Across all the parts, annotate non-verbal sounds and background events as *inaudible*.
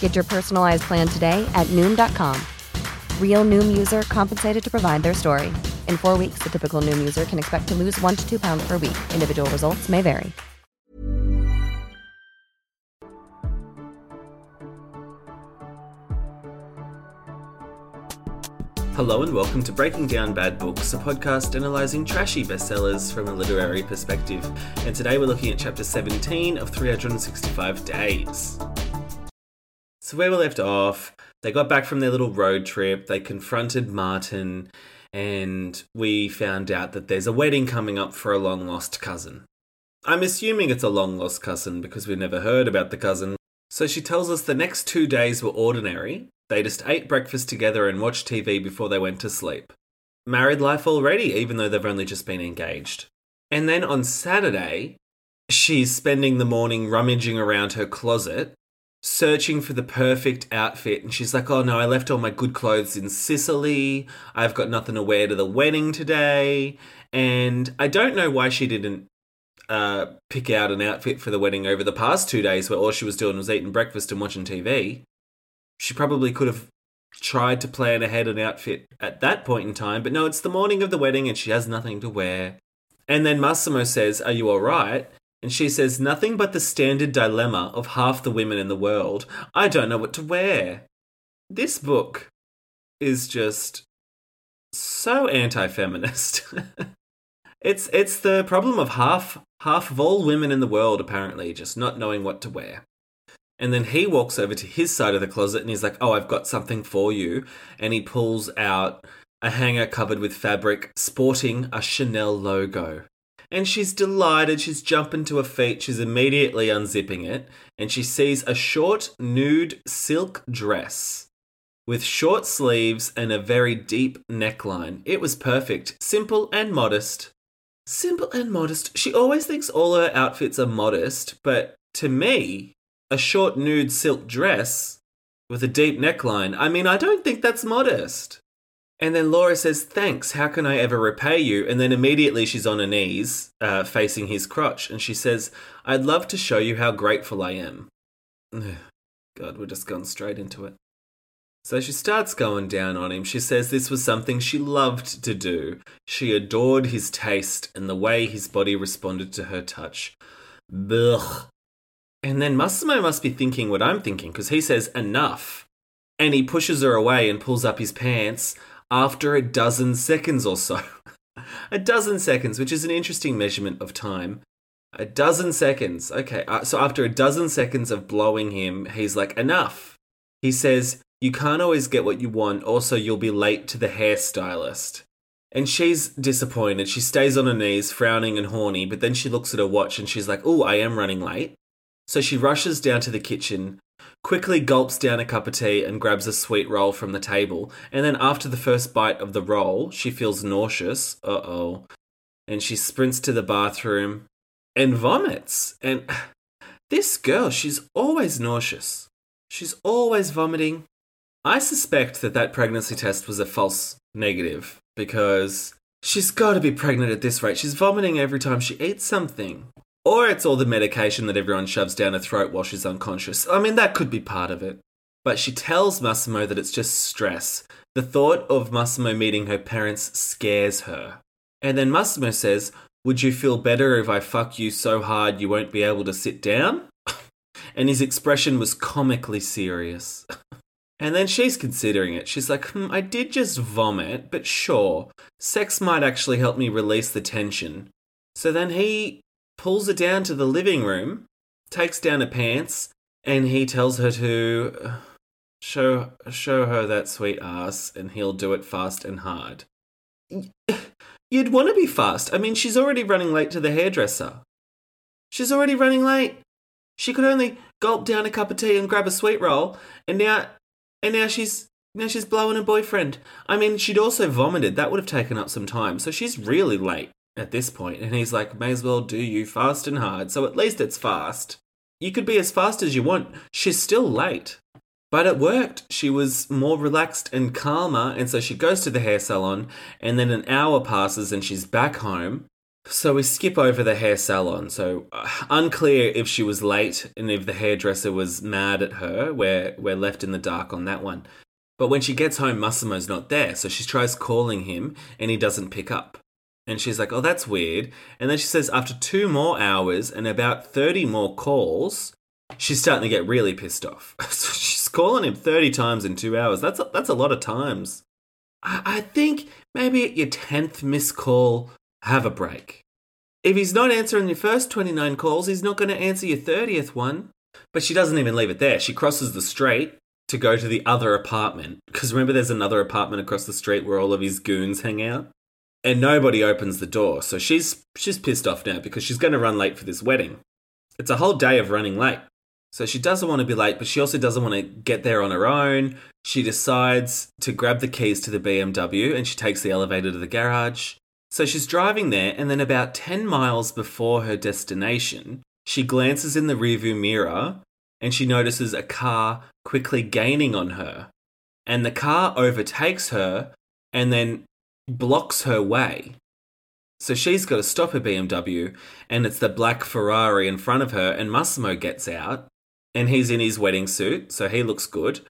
Get your personalized plan today at Noom.com. Real Noom user compensated to provide their story. In four weeks, the typical Noom user can expect to lose one to two pounds per week. Individual results may vary. Hello and welcome to Breaking Down Bad Books, a podcast analysing trashy bestsellers from a literary perspective. And today we're looking at chapter 17 of 365 Days. So, where we left off, they got back from their little road trip, they confronted Martin, and we found out that there's a wedding coming up for a long lost cousin. I'm assuming it's a long lost cousin because we've never heard about the cousin. So she tells us the next two days were ordinary. They just ate breakfast together and watched TV before they went to sleep. Married life already, even though they've only just been engaged. And then on Saturday, she's spending the morning rummaging around her closet, searching for the perfect outfit. And she's like, oh no, I left all my good clothes in Sicily. I've got nothing to wear to the wedding today. And I don't know why she didn't uh, pick out an outfit for the wedding over the past two days where all she was doing was eating breakfast and watching TV. She probably could have tried to plan ahead an outfit at that point in time, but no, it's the morning of the wedding and she has nothing to wear. And then Massimo says, Are you alright? And she says, Nothing but the standard dilemma of half the women in the world. I don't know what to wear. This book is just so anti feminist. *laughs* it's it's the problem of half half of all women in the world apparently just not knowing what to wear. And then he walks over to his side of the closet and he's like, Oh, I've got something for you. And he pulls out a hanger covered with fabric sporting a Chanel logo. And she's delighted. She's jumping to her feet. She's immediately unzipping it. And she sees a short, nude silk dress with short sleeves and a very deep neckline. It was perfect, simple and modest. Simple and modest. She always thinks all her outfits are modest, but to me, a short nude silk dress with a deep neckline, I mean, I don't think that's modest. And then Laura says, Thanks, how can I ever repay you? And then immediately she's on her knees, uh, facing his crotch, and she says, I'd love to show you how grateful I am. *sighs* God, we're just gone straight into it. So she starts going down on him. She says this was something she loved to do. She adored his taste and the way his body responded to her touch. Blech. And then Massimo must be thinking what I'm thinking because he says, Enough. And he pushes her away and pulls up his pants after a dozen seconds or so. *laughs* a dozen seconds, which is an interesting measurement of time. A dozen seconds. Okay, uh, so after a dozen seconds of blowing him, he's like, Enough. He says, You can't always get what you want. Also, you'll be late to the hairstylist. And she's disappointed. She stays on her knees, frowning and horny, but then she looks at her watch and she's like, Oh, I am running late. So she rushes down to the kitchen, quickly gulps down a cup of tea and grabs a sweet roll from the table. And then after the first bite of the roll, she feels nauseous. Uh oh. And she sprints to the bathroom and vomits. And *sighs* this girl, she's always nauseous. She's always vomiting. I suspect that that pregnancy test was a false negative because she's got to be pregnant at this rate. She's vomiting every time she eats something. Or it's all the medication that everyone shoves down her throat while she's unconscious. I mean, that could be part of it. But she tells Massimo that it's just stress. The thought of Massimo meeting her parents scares her. And then Massimo says, Would you feel better if I fuck you so hard you won't be able to sit down? *laughs* and his expression was comically serious. *laughs* and then she's considering it. She's like, hmm, I did just vomit, but sure, sex might actually help me release the tension. So then he pulls her down to the living room, takes down her pants, and he tells her to uh, show show her that sweet ass, and he'll do it fast and hard. You'd want to be fast. I mean, she's already running late to the hairdresser. She's already running late. She could only gulp down a cup of tea and grab a sweet roll, and now, and now she's now she's blowing a boyfriend. I mean, she'd also vomited. That would have taken up some time. So she's really late at this. And he's like, may as well do you fast and hard. So at least it's fast. You could be as fast as you want. She's still late. But it worked. She was more relaxed and calmer. And so she goes to the hair salon. And then an hour passes and she's back home. So we skip over the hair salon. So uh, unclear if she was late and if the hairdresser was mad at her. We're, we're left in the dark on that one. But when she gets home, Massimo's not there. So she tries calling him and he doesn't pick up. And she's like, oh, that's weird. And then she says, after two more hours and about 30 more calls, she's starting to get really pissed off. *laughs* so she's calling him 30 times in two hours. That's a, that's a lot of times. I, I think maybe at your 10th missed call, have a break. If he's not answering your first 29 calls, he's not going to answer your 30th one. But she doesn't even leave it there. She crosses the street to go to the other apartment. Because remember, there's another apartment across the street where all of his goons hang out? And nobody opens the door. So she's she's pissed off now because she's going to run late for this wedding. It's a whole day of running late. So she doesn't want to be late, but she also doesn't want to get there on her own. She decides to grab the keys to the BMW and she takes the elevator to the garage. So she's driving there, and then about 10 miles before her destination, she glances in the rearview mirror and she notices a car quickly gaining on her. And the car overtakes her and then blocks her way. So she's got to stop her BMW, and it's the black Ferrari in front of her, and Massimo gets out, and he's in his wedding suit, so he looks good.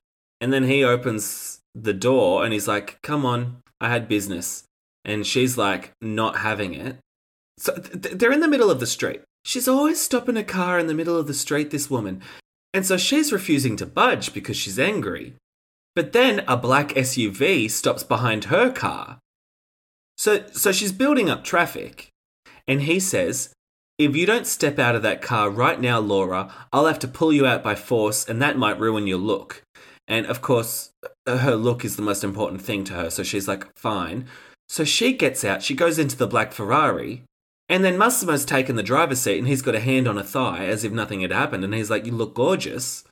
And then he opens the door and he's like, Come on, I had business. And she's like, Not having it. So th- they're in the middle of the street. She's always stopping a car in the middle of the street, this woman. And so she's refusing to budge because she's angry. But then a black SUV stops behind her car. So, so she's building up traffic. And he says, If you don't step out of that car right now, Laura, I'll have to pull you out by force, and that might ruin your look. And of course, uh, her look is the most important thing to her. So she's like, Fine. So she gets out, she goes into the black Ferrari, and then Massimo's taken the driver's seat and he's got a hand on a thigh as if nothing had happened. And he's like, You look gorgeous.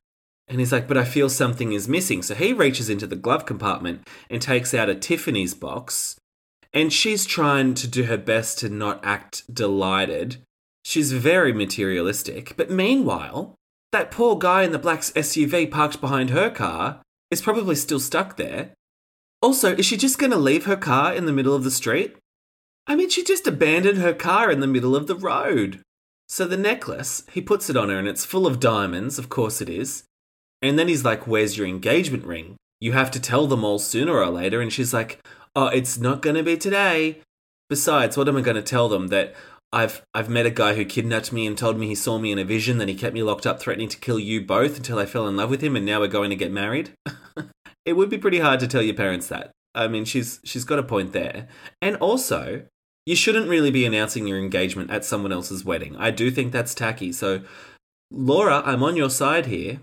And he's like, But I feel something is missing. So he reaches into the glove compartment and takes out a Tiffany's box and she's trying to do her best to not act delighted. She's very materialistic. But meanwhile, that poor guy in the black SUV parked behind her car is probably still stuck there. Also, is she just going to leave her car in the middle of the street? I mean, she just abandoned her car in the middle of the road. So the necklace, he puts it on her and it's full of diamonds, of course it is. And then he's like, Where's your engagement ring? You have to tell them all sooner or later. And she's like, oh, it's not going to be today. Besides, what am I going to tell them that I've I've met a guy who kidnapped me and told me he saw me in a vision, then he kept me locked up, threatening to kill you both until I fell in love with him, and now we're going to get married. *laughs* it would be pretty hard to tell your parents that. I mean, she's she's got a point there, and also. You shouldn't really be announcing your engagement at someone else's wedding. I do think that's tacky. So, Laura, I'm on your side here.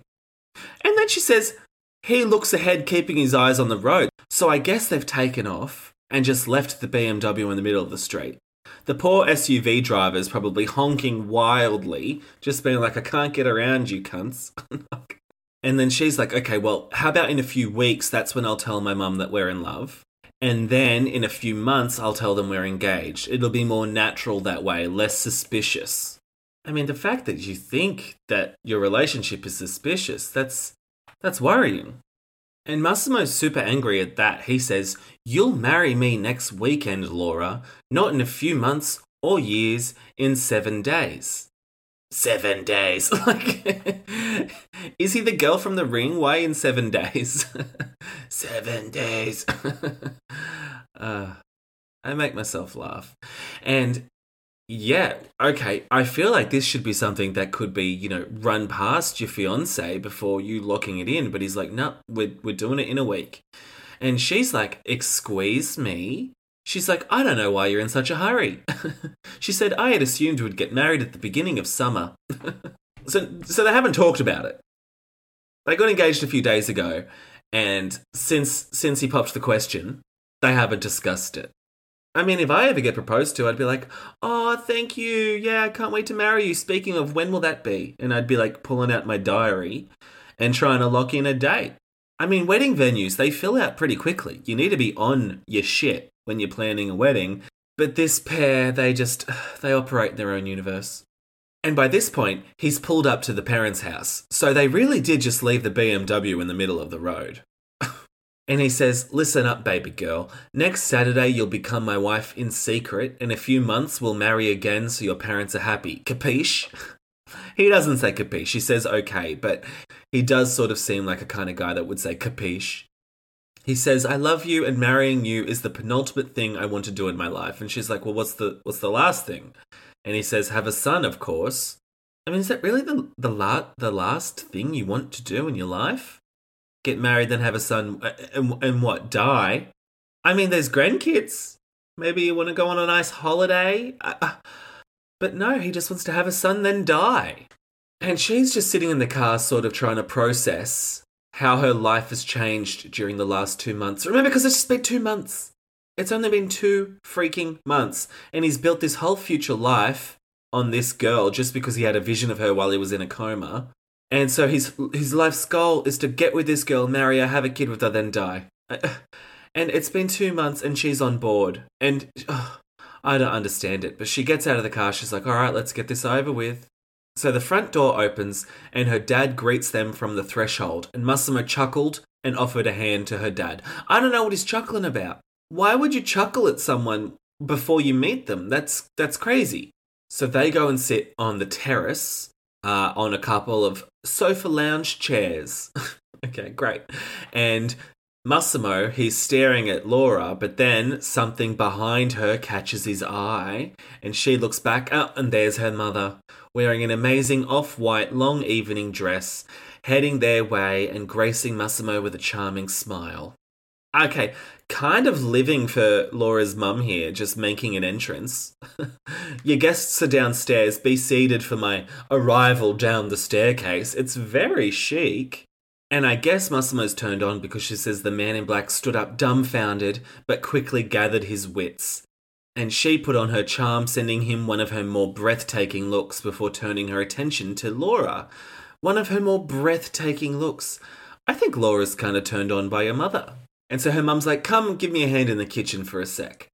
And then she says, he looks ahead, keeping his eyes on the road. So I guess they've taken off and just left the BMW in the middle of the street. The poor SUV driver is probably honking wildly, just being like, I can't get around you, cunts. *laughs* and then she's like, okay, well, how about in a few weeks? That's when I'll tell my mum that we're in love. And then in a few months, I'll tell them we're engaged. It'll be more natural that way, less suspicious. I mean, the fact that you think that your relationship is suspicious, that's that's worrying. And Massimo's super angry at that. He says, You'll marry me next weekend, Laura, not in a few months or years, in seven days. Seven days. *laughs* Like, is he the girl from the ring? Why in seven days? *laughs* seven days. *laughs* uh, I make myself laugh. And yeah, okay. I feel like this should be something that could be, you know, run past your fiance before you locking it in. But he's like, no, we're, we're doing it in a week. And she's like, excuse me? She's like, I don't know why you're in such a hurry. *laughs* she said, I had assumed we'd get married at the beginning of summer. *laughs* so, so they haven't talked about it. They got engaged a few days ago, and since since he popped the question, they haven't discussed it. I mean, if I ever get proposed to, I'd be like, "Oh, thank you. Yeah, I can't wait to marry you." Speaking of, when will that be? And I'd be like pulling out my diary and trying to lock in a date. I mean, wedding venues, they fill out pretty quickly. You need to be on your shit when you're planning a wedding. But this pair, they just *sighs* they operate in their own universe. And by this point, he's pulled up to the parents' house. So they really did just leave the BMW in the middle of the road. And he says, Listen up, baby girl. Next Saturday, you'll become my wife in secret. In a few months, we'll marry again so your parents are happy. Capiche? *laughs* he doesn't say capiche. He says okay, but he does sort of seem like a kind of guy that would say capiche. He says, "I love you, and marrying you is the penultimate thing I want to do in my life." And she's like, "Well, what's the what's the last thing?" And he says, "Have a son, of course." I mean, is that really the the la- the last thing you want to do in your life? Get married, then have a son, and, and what? Die? I mean, there's grandkids. Maybe you want to go on a nice holiday. Uh, but no, he just wants to have a son, then die. And she's just sitting in the car, sort of trying to process how her life has changed during the last two months. Remember, because it's just been two months. It's only been two freaking months. And he's built this whole future life on this girl just because he had a vision of her while he was in a coma. And so his his life's goal is to get with this girl, marry her, have a kid with her, then die. *sighs* And it's been two months and she's on board. And oh, I don't understand it. But she gets out of the car, she's like, all right, let's get this over with. So the front door opens and her dad greets them from the threshold. And Massimo chuckled and offered a hand to her dad. I don't know what he's chuckling about. Why would you chuckle at someone before you meet them? That's that's crazy. So they go and sit on the terrace uh, on a couple of sofa lounge chairs. *laughs* okay, great. And Massimo, he's staring at Laura, but then something behind her catches his eye, and she looks back up, and there's her mother, wearing an amazing off white long evening dress, heading their way and gracing Massimo with a charming smile. Okay, kind of living for Laura's mum here, just making an entrance. *laughs* Your guests are downstairs, be seated for my arrival down the staircase. It's very chic. And I guess Massimo's turned on because she says the man in black stood up dumbfounded, but quickly gathered his wits. And she put on her charm, sending him one of her more breathtaking looks before turning her attention to Laura. One of her more breathtaking looks. I think Laura's kind of turned on by her mother. And so her mum's like, Come give me a hand in the kitchen for a sec.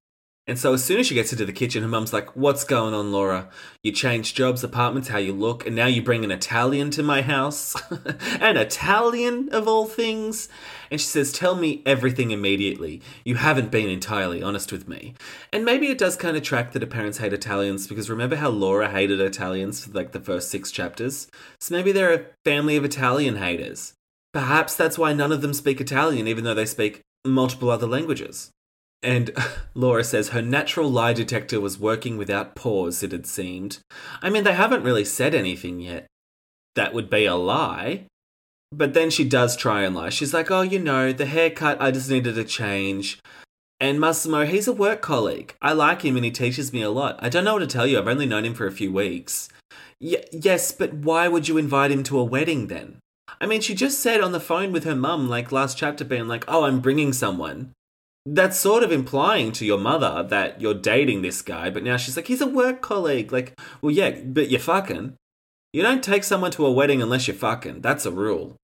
And so as soon as she gets into the kitchen, her mum's like, What's going on, Laura? You changed jobs, apartments, how you look, and now you bring an Italian to my house? *laughs* an Italian, of all things? And she says, Tell me everything immediately. You haven't been entirely honest with me. And maybe it does kind of track that her parents hate Italians, because remember how Laura hated Italians for like the first six chapters? So maybe they're a family of Italian haters. Perhaps that's why none of them speak Italian, even though they speak multiple other languages. And *laughs* Laura says her natural lie detector was working without pause, it had seemed. I mean, they haven't really said anything yet. That would be a lie. But then she does try and lie. She's like, oh, you know, the haircut, I just needed a change. And Massimo, he's a work colleague. I like him and he teaches me a lot. I don't know what to tell you. I've only known him for a few weeks. Y- yes, but why would you invite him to a wedding then? I mean, she just said on the phone with her mum, like last chapter, being like, oh, I'm bringing someone that's sort of implying to your mother that you're dating this guy, but now she's like, he's a work colleague. Like, well, yeah, but you're fucking. You don't take someone to a wedding unless you're fucking. That's a rule.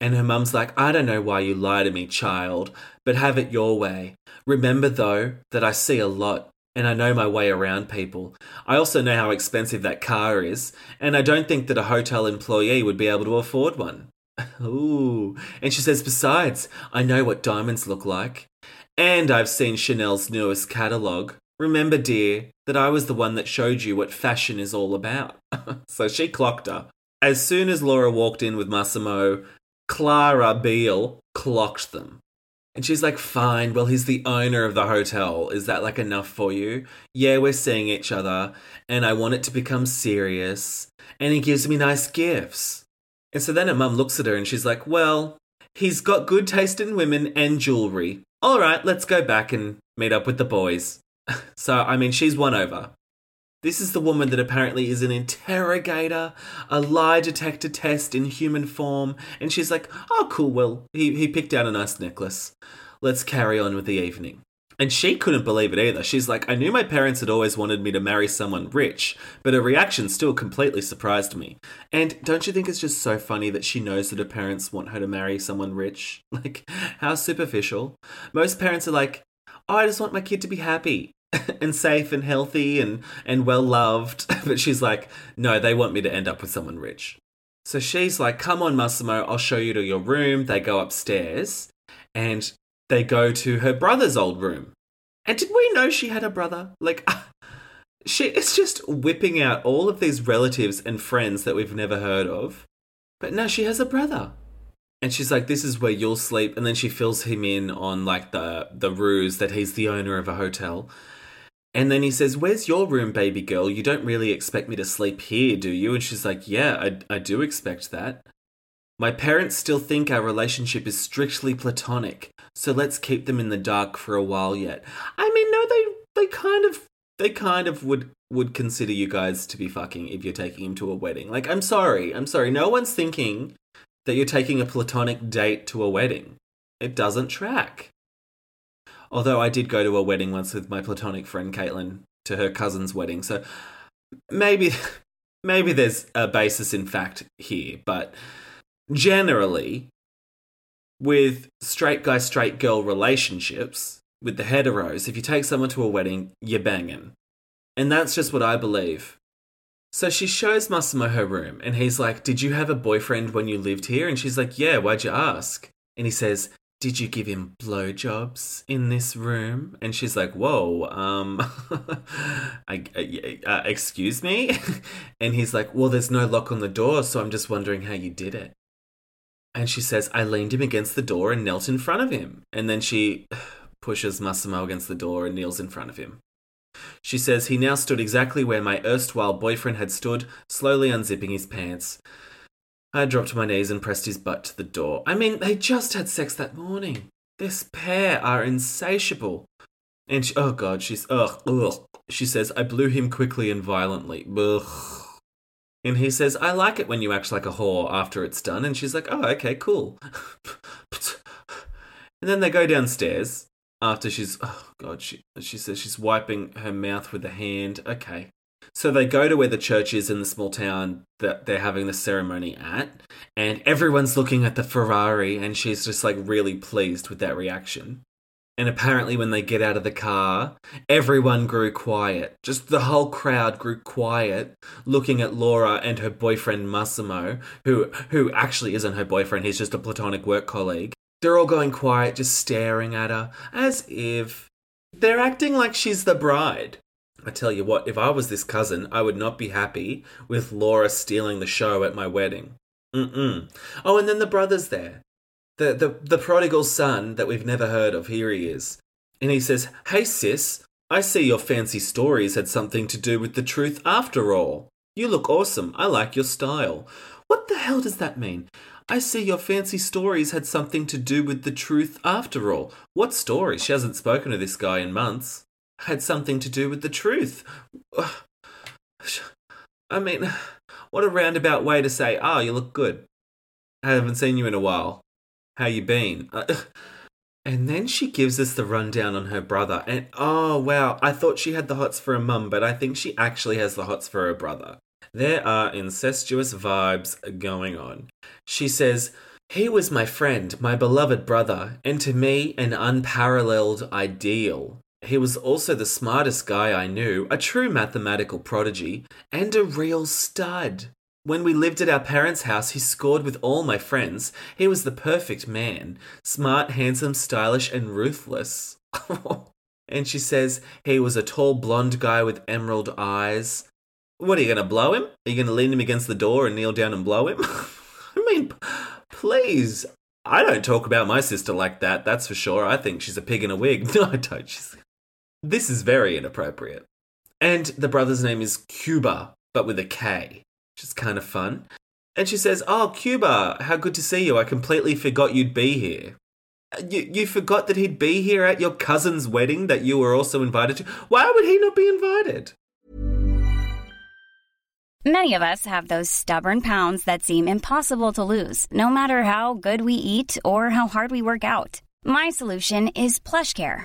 And her mum's like, I don't know why you lie to me, child, but have it your way. Remember, though, that I see a lot and I know my way around people. I also know how expensive that car is, and I don't think that a hotel employee would be able to afford one. *laughs* Ooh. And she says, besides, I know what diamonds look like. And I've seen Chanel's newest catalogue. Remember, dear, that I was the one that showed you what fashion is all about. *laughs* so she clocked her. As soon as Laura walked in with Massimo, Klara Biel clocked them. And she's like, fine, well, he's the owner of the hotel. Is that like enough for you? Yeah, we're seeing each other, and I want it to become serious. And he gives me nice gifts. And so then her mum looks at her and she's like, well, he's got good taste in women and jewelry all right, let's go back and meet up with the boys. *laughs* So, I mean, she's won over. This is the woman that apparently is an interrogator, a lie detector test in human form, and she's like, oh, cool, well, he, he picked out a nice necklace. Let's carry on with the evening. And she couldn't believe it either. She's like, I knew my parents had always wanted me to marry someone rich, but her reaction still completely surprised me. And don't you think it's just so funny that she knows that her parents want her to marry someone rich? *laughs* Like, how superficial. Most parents are like, oh, I just want my kid to be happy *laughs* and safe and healthy and, and well loved. *laughs* but she's like, no, they want me to end up with someone rich. So she's like, come on, Massimo, I'll show you to your room. They go upstairs and they go to her brother's old room. And did we know she had a brother? Like, *laughs* she is just whipping out all of these relatives and friends that we've never heard of. But now she has a brother. And she's like, "This is where you'll sleep." And then she fills him in on like the the ruse that he's the owner of a hotel. And then he says, "Where's your room, baby girl? You don't really expect me to sleep here, do you?" And she's like, "Yeah, I I do expect that." My parents still think our relationship is strictly platonic, so let's keep them in the dark for a while yet. I mean, no, they they kind of they kind of would would consider you guys to be fucking if you're taking him to a wedding. Like, I'm sorry, I'm sorry. No one's thinking that you're taking a platonic date to a wedding. It doesn't track. Although I did go to a wedding once with my platonic friend Caitlin to her cousin's wedding, so maybe *laughs* maybe there's a basis in fact here, but generally with straight guy straight girl relationships with the heteros, if you take someone to a wedding, you're banging. And that's just what I believe. So she shows Massimo her room, and he's like, Did you have a boyfriend when you lived here? And she's like, Yeah, why'd you ask? And he says, Did you give him blowjobs in this room? And she's like, Whoa, um, *laughs* I, uh, uh, excuse me? *laughs* and he's like, Well, there's no lock on the door, so I'm just wondering how you did it. And she says, I leaned him against the door and knelt in front of him. And then she *sighs* pushes Massimo against the door and kneels in front of him. She says he now stood exactly where my erstwhile boyfriend had stood, slowly unzipping his pants. I dropped my knees and pressed his butt to the door. I mean, they just had sex that morning. This pair are insatiable. And she, oh god, she's ugh, ugh. She says, I blew him quickly and violently. Ugh. And he says, I like it when you act like a whore after it's done. And she's like, oh, okay, cool. *laughs* and then they go downstairs after she's, oh, God, she, she says she's wiping her mouth with a hand. Okay. So they go to where the church is in the small town that they're having the ceremony at. And everyone's looking at the Ferrari. And she's just like really pleased with that reaction. And apparently, when they get out of the car, everyone grew quiet. Just the whole crowd grew quiet, looking at Laura and her boyfriend Massimo, who who actually isn't her boyfriend. He's just a platonic work colleague. They're all going quiet, just staring at her, as if they're acting like she's the bride. I tell you what, if I was this cousin, I would not be happy with Laura stealing the show at my wedding. Mm-mm. Oh, and then the brother's there the, the, the prodigal son that we've never heard of, here he is. And he says, Hey sis, I see your fancy stories had something to do with the truth after all. You look awesome. I like your style. What the hell does that mean? I see your fancy stories had something to do with the truth after all. What story? She hasn't spoken to this guy in months. Had something to do with the truth. *sighs* I mean, *sighs* what a roundabout way to say, oh, you look good. I haven't seen you in a while how you been? Uh, and then she gives us the rundown on her brother. And oh, wow, I thought she had the hots for her mum, but I think she actually has the hots for her brother. There are incestuous vibes going on. She says, He was my friend, my beloved brother, and to me, an unparalleled ideal. He was also the smartest guy I knew, a true mathematical prodigy, and a real stud. When we lived at our parents' house, he scored with all my friends. He was the perfect man smart, handsome, stylish, and ruthless. *laughs* and she says he was a tall blonde guy with emerald eyes. What are you going to blow him? Are you going to lean him against the door and kneel down and blow him? *laughs* I mean, please. I don't talk about my sister like that, that's for sure. I think she's a pig in a wig. *laughs* No, I don't. She's... This is very inappropriate. And the brother's name is Cuba, but with a K which is kind of fun. And she says, Oh, Kuba, how good to see you. I completely forgot you'd be here. Uh, you, you forgot that he'd be here at your cousin's wedding that you were also invited to. Why would he not be invited? Many of us have those stubborn pounds that seem impossible to lose, no matter how good we eat or how hard we work out. My solution is PlushCare.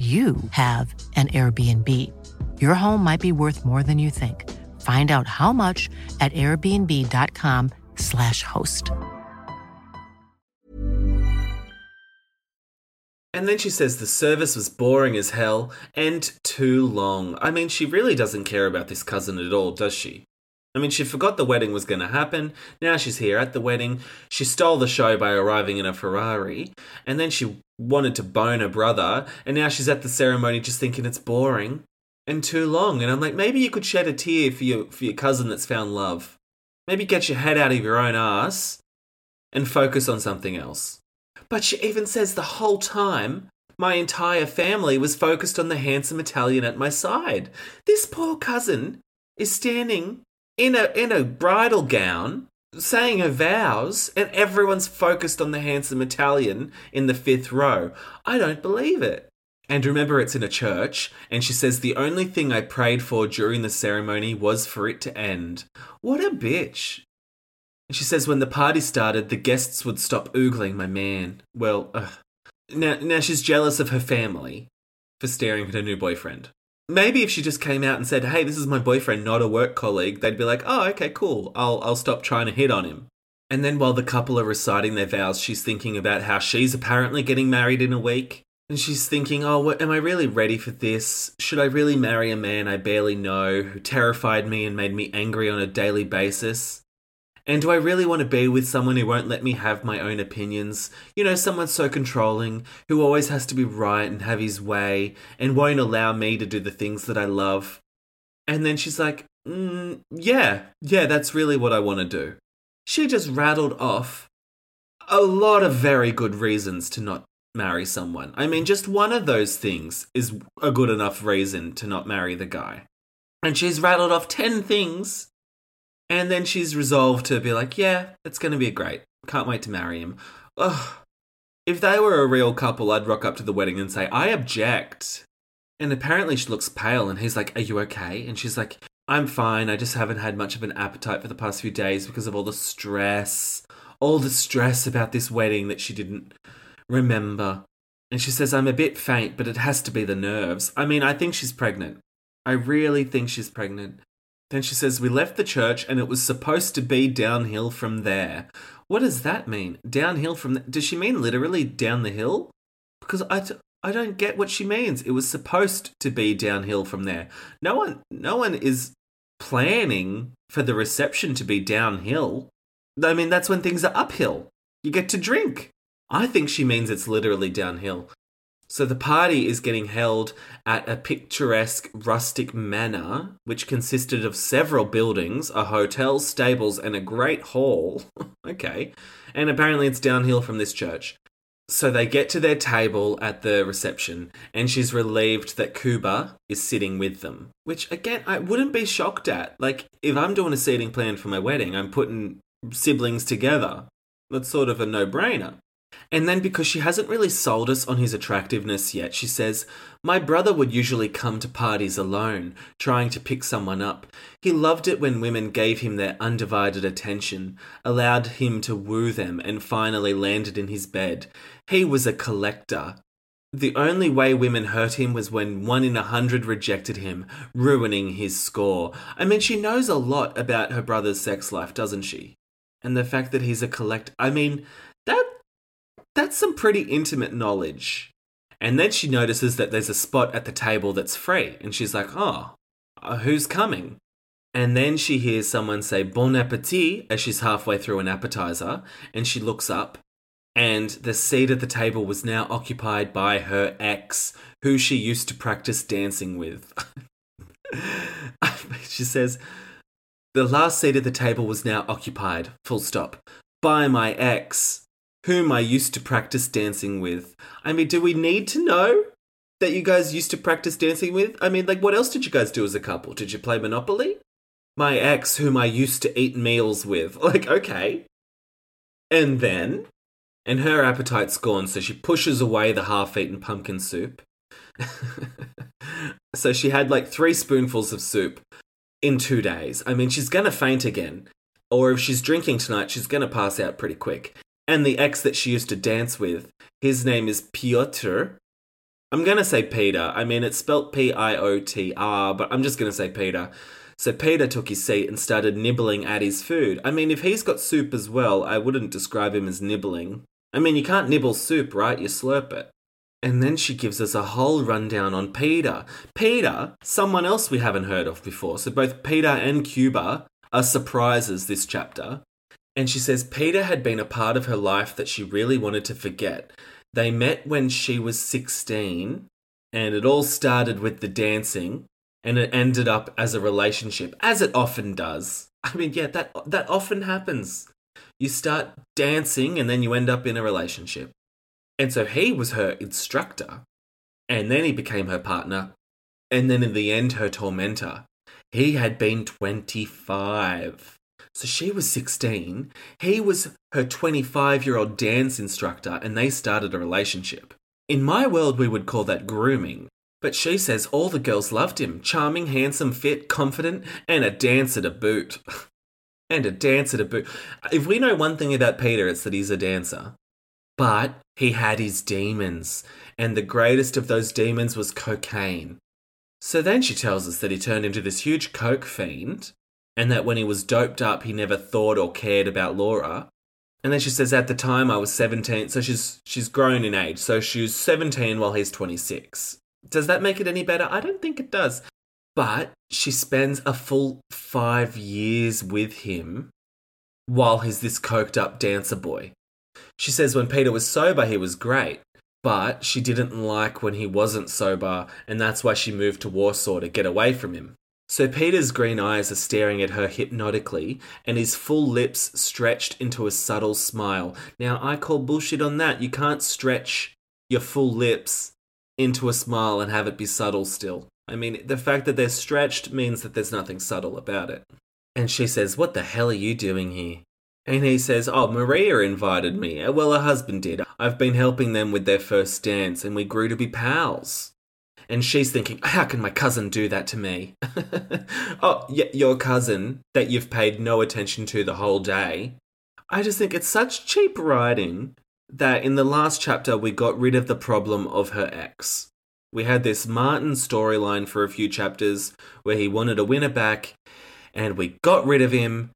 you have an Airbnb. Your home might be worth more than you think. Find out how much at airbnb.com/slash host. And then she says the service was boring as hell and too long. I mean, she really doesn't care about this cousin at all, does she? I mean, she forgot the wedding was going to happen. Now she's here at the wedding. She stole the show by arriving in a Ferrari. And then she wanted to bone her brother. And now she's at the ceremony just thinking it's boring and too long. And I'm like, maybe you could shed a tear for your, for your cousin that's found love. Maybe get your head out of your own ass and focus on something else. But she even says the whole time, my entire family was focused on the handsome Italian at my side. This poor cousin is standing in a in a bridal gown saying her vows and everyone's focused on the handsome Italian in the fifth row. I don't believe it. And remember, it's in a church, and she says the only thing I prayed for during the ceremony was for it to end. What a bitch. And she says when the party started, the guests would stop oogling my man. Well, ugh. Now, now she's jealous of her family for staring at her new boyfriend. Maybe if she just came out and said, "Hey, this is my boyfriend, not a work colleague," they'd be like, "Oh, okay, cool. I'll I'll stop trying to hit on him." And then while the couple are reciting their vows, she's thinking about how she's apparently getting married in a week. And she's thinking, oh, what, am I really ready for this? Should I really marry a man I barely know who terrified me and made me angry on a daily basis? And do I really want to be with someone who won't let me have my own opinions? You know, someone so controlling, who always has to be right and have his way, and won't allow me to do the things that I love. And then she's like, mm, yeah, yeah, that's really what I want to do. She just rattled off a lot of very good reasons to not marry someone. I mean, just one of those things is a good enough reason to not marry the guy. And she's rattled off 10 things and then she's resolved to be like, yeah, it's going to be great. Can't wait to marry him. Ugh. If they were a real couple, I'd rock up to the wedding and say, I object. And apparently she looks pale, and he's like, Are you okay? And she's like, I'm fine. I just haven't had much of an appetite for the past few days because of all the stress. All the stress about this wedding that she didn't remember. And she says, I'm a bit faint, but it has to be the nerves. I mean, I think she's pregnant. I really think she's pregnant. Then she says, We left the church and it was supposed to be downhill from there. What does that mean? Downhill from Does she mean literally down the hill? Because I t- I don't get what she means. It was supposed to be downhill from there. No one no one is planning for the reception to be downhill. I mean, that's when things are uphill. You get to drink. I think she means it's literally downhill. So the party is getting held at a picturesque rustic manor, which consisted of several buildings, a hotel, stables, and a great hall. *laughs* okay. And apparently it's downhill from this church. So they get to their table at the reception, and she's relieved that Kuba is sitting with them. Which, again, I wouldn't be shocked at. Like, if I'm doing a seating plan for my wedding, I'm putting siblings together. That's sort of a no brainer. And then, because she hasn't really sold us on his attractiveness yet, she says, My brother would usually come to parties alone, trying to pick someone up. He loved it when women gave him their undivided attention, allowed him to woo them, and finally landed in his bed. He was a collector. The only way women hurt him was when one in a hundred rejected him, ruining his score. I mean, she knows a lot about her brother's sex life, doesn't she? And the fact that he's a collector. I mean, that that's some pretty intimate knowledge. And then she notices that there's a spot at the table that's free, and she's like, oh, uh, who's coming? And then she hears someone say bon appetit as she's halfway through an appetizer, and she looks up, and the seat at the table was now occupied by her ex, who she used to practice dancing with. *laughs* she says, The last seat at the table was now occupied, full stop, by my ex whom I used to practice dancing with. I mean, do we need to know that you guys used to practice dancing with? I mean, like, what else did you guys do as a couple? Did you play Monopoly? My ex, whom I used to eat meals with. *laughs* Like, okay. And then, and her appetite's gone, so she pushes away the half eaten pumpkin soup. *laughs* so she had like three spoonfuls of soup in two days. I mean, she's gonna faint again. Or if she's drinking tonight, she's gonna pass out pretty quick and the ex that she used to dance with. His name is Piotr. I'm going to say Peter. I mean, it's spelt P I O T R, but I'm just going to say Peter. So Peter took his seat and started nibbling at his food. I mean, if he's got soup as well, I wouldn't describe him as nibbling. I mean, you can't nibble soup, right? You slurp it. And then she gives us a whole rundown on Peter. Peter, someone else we haven't heard of before. So both Peter and Kuba are surprises this chapter. And she says Peter had been a part of her life that she really wanted to forget. They met when she was 16, and it all started with the dancing, and it ended up as a relationship, as it often does. *laughs* I mean, yeah, that, that often happens. You start dancing, and then you end up in a relationship. And so he was her instructor, and then he became her partner, and then in the end, her tormentor. He had been 25. So she was 16. He was her 25 year old dance instructor, and they started a relationship. In my world, we would call that grooming. But she says all the girls loved him charming, handsome, fit, confident, and a dancer to boot. *laughs* and a dancer to boot. If we know one thing about Peter, it's that he's a dancer. But he had his demons, and the greatest of those demons was cocaine. So then she tells us that he turned into this huge coke fiend, and that when he was doped up, he never thought or cared about Laura. And then she says, at the time I was 17, so she's she's grown in age. So she's 17 while he's 26. Does that make it any better? I don't think it does. But she spends a full five years with him while he's this coked up dancer boy. She says when Peter was sober, he was great, but she didn't like when he wasn't sober, and that's why she moved to Warsaw to get away from him. So Peter's green eyes are staring at her hypnotically, and his full lips stretched into a subtle smile. Now, I call bullshit on that. You can't stretch your full lips into a smile and have it be subtle still. I mean, the fact that they're stretched means that there's nothing subtle about it. And she says, What the hell are you doing here? And he says, Oh, Maria invited me. Well, her husband did. I've been helping them with their first dance, and we grew to be pals. And she's thinking, how can my cousin do that to me? *laughs* oh, yeah, your cousin that you've paid no attention to the whole day. I just think it's such cheap writing that in the last chapter we got rid of the problem of her ex. We had this Martin storyline for a few chapters where he wanted to win her back, and we got rid of him,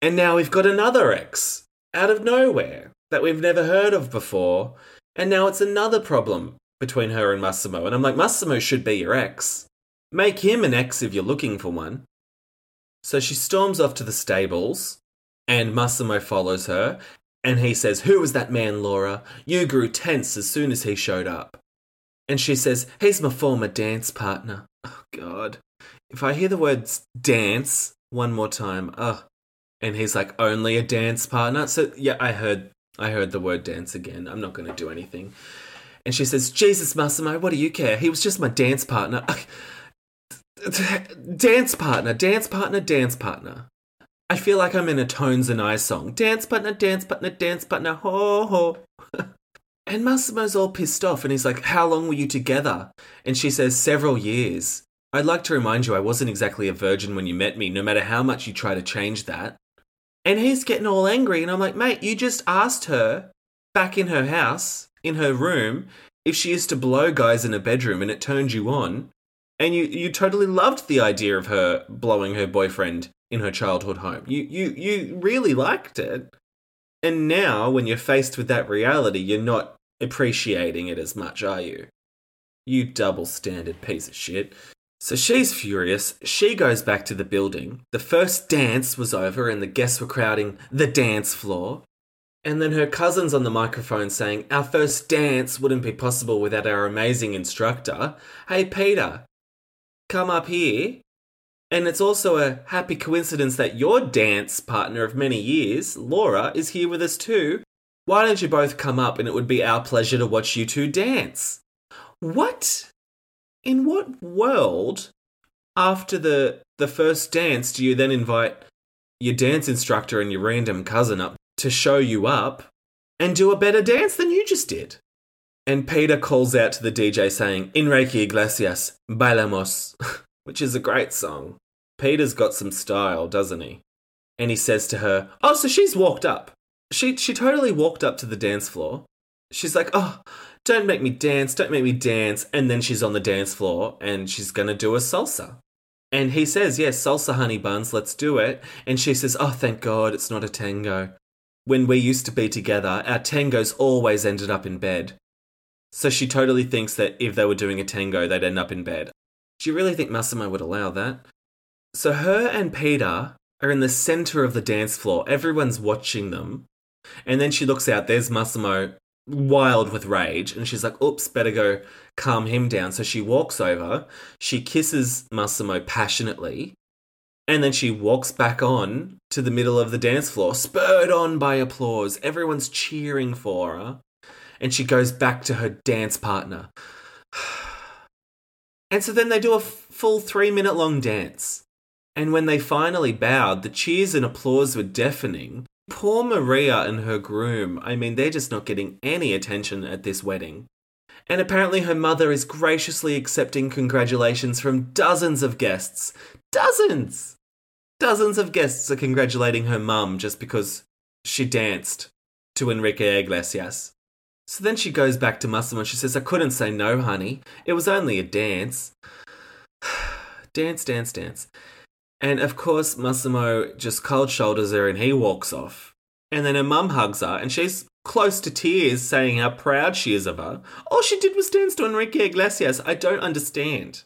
and now we've got another ex out of nowhere that we've never heard of before, and now it's another problem between her and Massimo. And I'm like, Massimo should be your ex. Make him an ex if you're looking for one. So she storms off to the stables, and Massimo follows her, and he says, Who was that man, Laura? You grew tense as soon as he showed up. And she says, He's my former dance partner. *laughs* Oh, God. If I hear the words dance one more time, ugh. And he's like, Only a dance partner? So, yeah, I heard. I heard the word dance again. I'm not going to do anything. And she says, Jesus, Massimo, what do you care? He was just my dance partner. *laughs* dance partner, dance partner, dance partner. I feel like I'm in a Tones and I song. Dance partner, dance partner, dance partner, ho ho. *laughs* and Massimo's all pissed off and he's like, How long were you together? And she says, Several years. I'd like to remind you I wasn't exactly a virgin when you met me, no matter how much you try to change that. And he's getting all angry, and I'm like, Mate, you just asked her back in her house, in her room, if she used to blow guys in a bedroom and it turned you on. And you, you totally loved the idea of her blowing her boyfriend in her childhood home. You, you, you really liked it. And now, when you're faced with that reality, you're not appreciating it as much, are you? You double standard piece of shit. So she's furious. She goes back to the building. The first dance was over and the guests were crowding the dance floor. And then her cousin's on the microphone saying, Our first dance wouldn't be possible without our amazing instructor. Hey, Peter, come up here. And it's also a happy coincidence that your dance partner of many years, Laura, is here with us too. Why don't you both come up and it would be our pleasure to watch you two dance? What? In what world, after the, the first dance, do you then invite your dance instructor and your random cousin up to show you up and do a better dance than you just did. And Peter calls out to the DJ saying, Enrique Iglesias, bailamos, *laughs* which is a great song. Peter's got some style, doesn't he? And he says to her, Oh, so she's walked up. She, she totally walked up to the dance floor. She's like, Oh, don't make me dance, don't make me dance. And then she's on the dance floor and she's going to do a salsa. And he says, Yes, salsa honey buns, let's do it. And she says, Oh, thank God, it's not a tango when we used to be together, our tangos always ended up in bed. So she totally thinks that if they were doing a tango, they'd end up in bed. Do you really think Massimo would allow that? So her and Peter are in the center of the dance floor. Everyone's watching them. And then she looks out, there's Massimo, wild with rage, and she's like, oops, better go calm him down. So she walks over, she kisses Massimo passionately, and then she walks back on to the middle of the dance floor, spurred on by applause. Everyone's cheering for her. And she goes back to her dance partner. *sighs* And so then they do a full three minute long dance. And when they finally bowed, the cheers and applause were deafening. Poor Maria and her groom, I mean, they're just not getting any attention at this wedding. And apparently, her mother is graciously accepting congratulations from dozens of guests. Dozens! Dozens of guests are congratulating her mum just because she danced to Enrique Iglesias. So then she goes back to Massimo and she says, I couldn't say no, honey. It was only a dance. *sighs* dance, dance, dance. And of course, Massimo just cold shoulders her and he walks off. And then her mum hugs her and she's close to tears saying how proud she is of her. All she did was dance to Enrique Iglesias. I don't understand.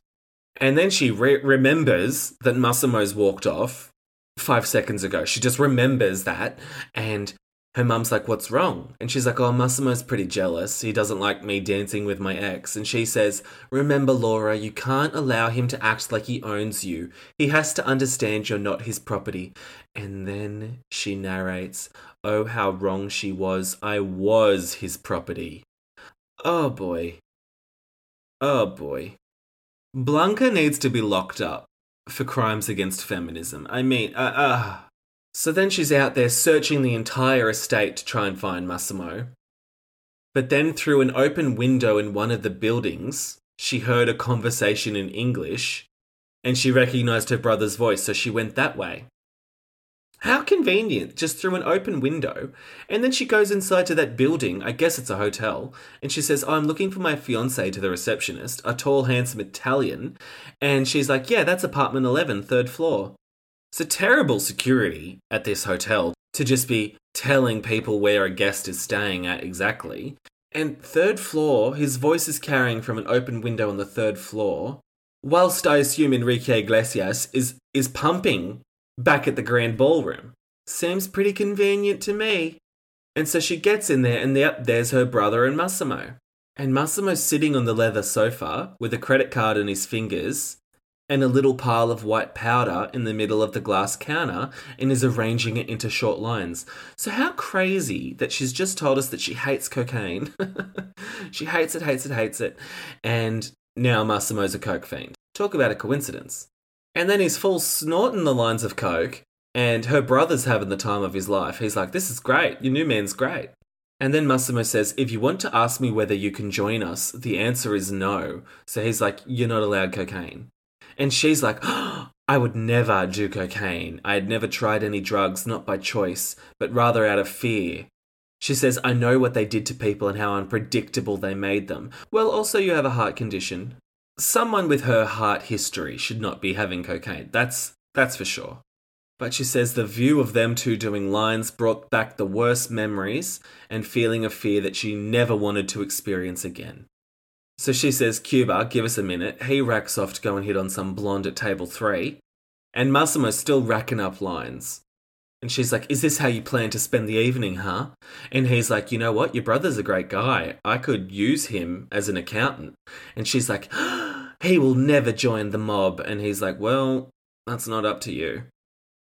And then she re- remembers that Massimo's walked off five seconds ago. She just remembers that. And her mum's like, What's wrong? And she's like, Oh, Massimo's pretty jealous. He doesn't like me dancing with my ex. And she says, Remember, Laura, you can't allow him to act like he owns you. He has to understand you're not his property. And then she narrates, Oh, how wrong she was. I was his property. Oh boy. Oh boy. Blanka needs to be locked up for crimes against feminism. I mean, uh, uh. So then she's out there searching the entire estate to try and find Massimo. But then through an open window in one of the buildings, she heard a conversation in English and she recognized her brother's voice, so she went that way. How convenient, just through an open window. And then she goes inside to that building, I guess it's a hotel, and she says, oh, I'm looking for my fiance to the receptionist, a tall, handsome Italian. And she's like, Yeah, that's apartment 11, third floor. It's a terrible security at this hotel to just be telling people where a guest is staying at exactly. And third floor, his voice is carrying from an open window on the third floor, whilst I assume Enrique Iglesias is, is pumping back at the grand ballroom. Seems pretty convenient to me. And so she gets in there, and there's her brother and Massimo. And Massimo's sitting on the leather sofa with a credit card in his fingers and a little pile of white powder in the middle of the glass counter and is arranging it into short lines. So, how crazy that she's just told us that she hates cocaine. *laughs* she hates it, hates it, hates it. And now Massimo's a coke fiend. Talk about a coincidence. And then he's full snorting the lines of coke, and her brother's having the time of his life. He's like, This is great. Your new man's great. And then Massimo says, If you want to ask me whether you can join us, the answer is no. So he's like, You're not allowed cocaine. And she's like, oh, *gasps* I would never do cocaine. I had never tried any drugs, not by choice, but rather out of fear. She says, I know what they did to people and how unpredictable they made them. Well, also, you have a heart condition. Someone with her heart history should not be having cocaine. That's, that's for sure. But she says the view of them two doing lines brought back the worst memories and feeling of fear that she never wanted to experience again. So she says, Kuba, give us a minute. He racks off to go and hit on some blonde at table three. And Massimo's still racking up lines. And she's like, Is this how you plan to spend the evening, huh? And he's like, You know what? Your brother's a great guy. I could use him as an accountant. And she's like, He will never join the mob. And he's like, Well, that's not up to you.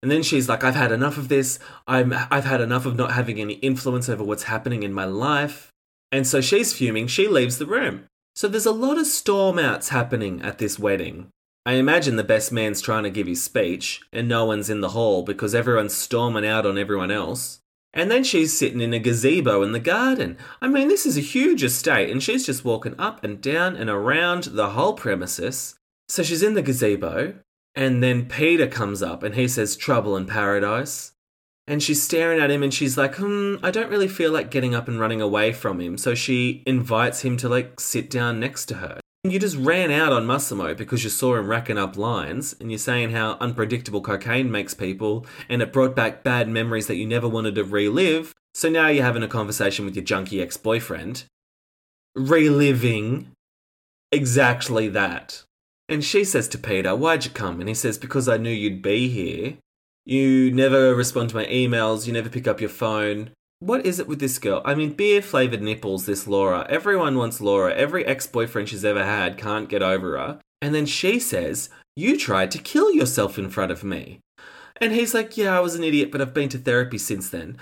And then she's like, I've had enough of this. I'm, I've had enough of not having any influence over what's happening in my life. And so she's fuming. She leaves the room. So there's a lot of storm outs happening at this wedding. I imagine the best man's trying to give his speech, and no one's in the hall because everyone's storming out on everyone else. And then she's sitting in a gazebo in the garden. I mean, this is a huge estate, and she's just walking up and down and around the whole premises. So she's in the gazebo, and then Peter comes up and he says, Trouble in paradise. And she's staring at him and she's like, hmm, I don't really feel like getting up and running away from him. So she invites him to like sit down next to her. You just ran out on Massimo because you saw him racking up lines and you're saying how unpredictable cocaine makes people and it brought back bad memories that you never wanted to relive. So now you're having a conversation with your junkie ex boyfriend, reliving exactly that. And she says to Peter, Why'd you come? And he says, Because I knew you'd be here. You never respond to my emails. You never pick up your phone. What is it with this girl? I mean, beer flavored nipples, this Laura. Everyone wants Laura. Every ex boyfriend she's ever had can't get over her. And then she says, You tried to kill yourself in front of me. And he's like, Yeah, I was an idiot, but I've been to therapy since then.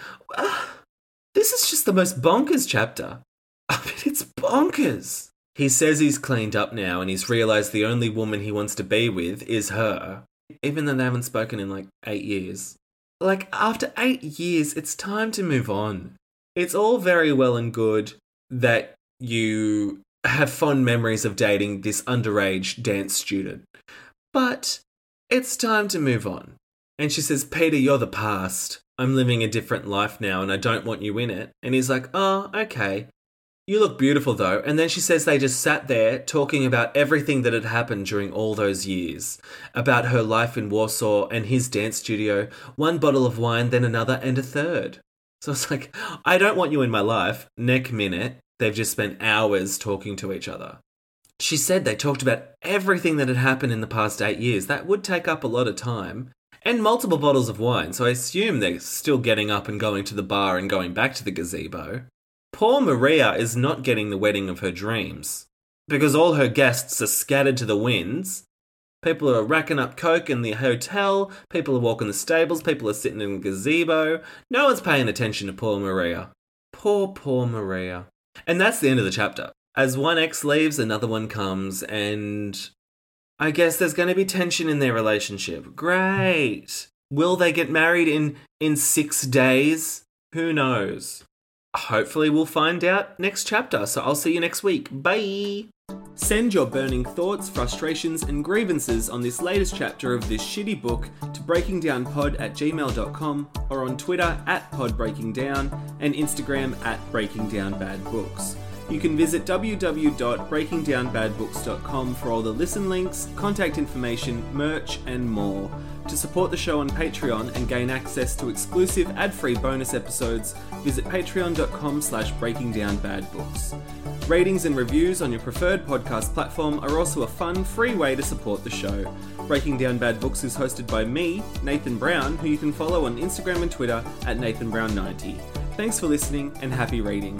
This is just the most bonkers chapter. *laughs* I mean, it's bonkers. He says he's cleaned up now and he's realized the only woman he wants to be with is her even though they haven't spoken in like eight years. Like, after eight years, it's time to move on. It's all very well and good that you have fond memories of dating this underage dance student, but it's time to move on. And she says, Peter, you're the past. I'm living a different life now and I don't want you in it. And he's like, oh, okay. You look beautiful though. And then she says they just sat there talking about everything that had happened during all those years about her life in Warsaw and his dance studio, one bottle of wine, then another, and a third. So it's like, I don't want you in my life. Neck minute, they've just spent hours talking to each other. She said they talked about everything that had happened in the past eight years. That would take up a lot of time. And multiple bottles of wine, so I assume they're still getting up and going to the bar and going back to the gazebo. Poor Maria is not getting the wedding of her dreams because all her guests are scattered to the winds. People are racking up coke in the hotel, people are walking the stables, people are sitting in the gazebo. No one's paying attention to poor Maria. Poor, poor Maria. And that's the end of the chapter. As one ex leaves, another one comes, and I guess there's going to be tension in their relationship. Great. Will they get married in in 6 days? Who knows? Hopefully we'll find out next chapter. So I'll see you next week. Bye. Send your burning thoughts, frustrations, and grievances on this latest chapter of this shitty book to breakingdownpod at gmail.com or on Twitter at podbreakingdown and Instagram at breakingdownbadbooks. You can visit www.breakingdownbadbooks.com for all the listen links, contact information, merch, and more. To support the show on Patreon and gain access to exclusive ad-free bonus episodes, visit patreon.com slash breakingdownbadbooks. Ratings and reviews on your preferred podcast platform are also a fun, free way to support the show. Breaking Down Bad Books is hosted by me, Nathan Brown, who you can follow on Instagram and Twitter at NathanBrown90. Thanks for listening and happy reading.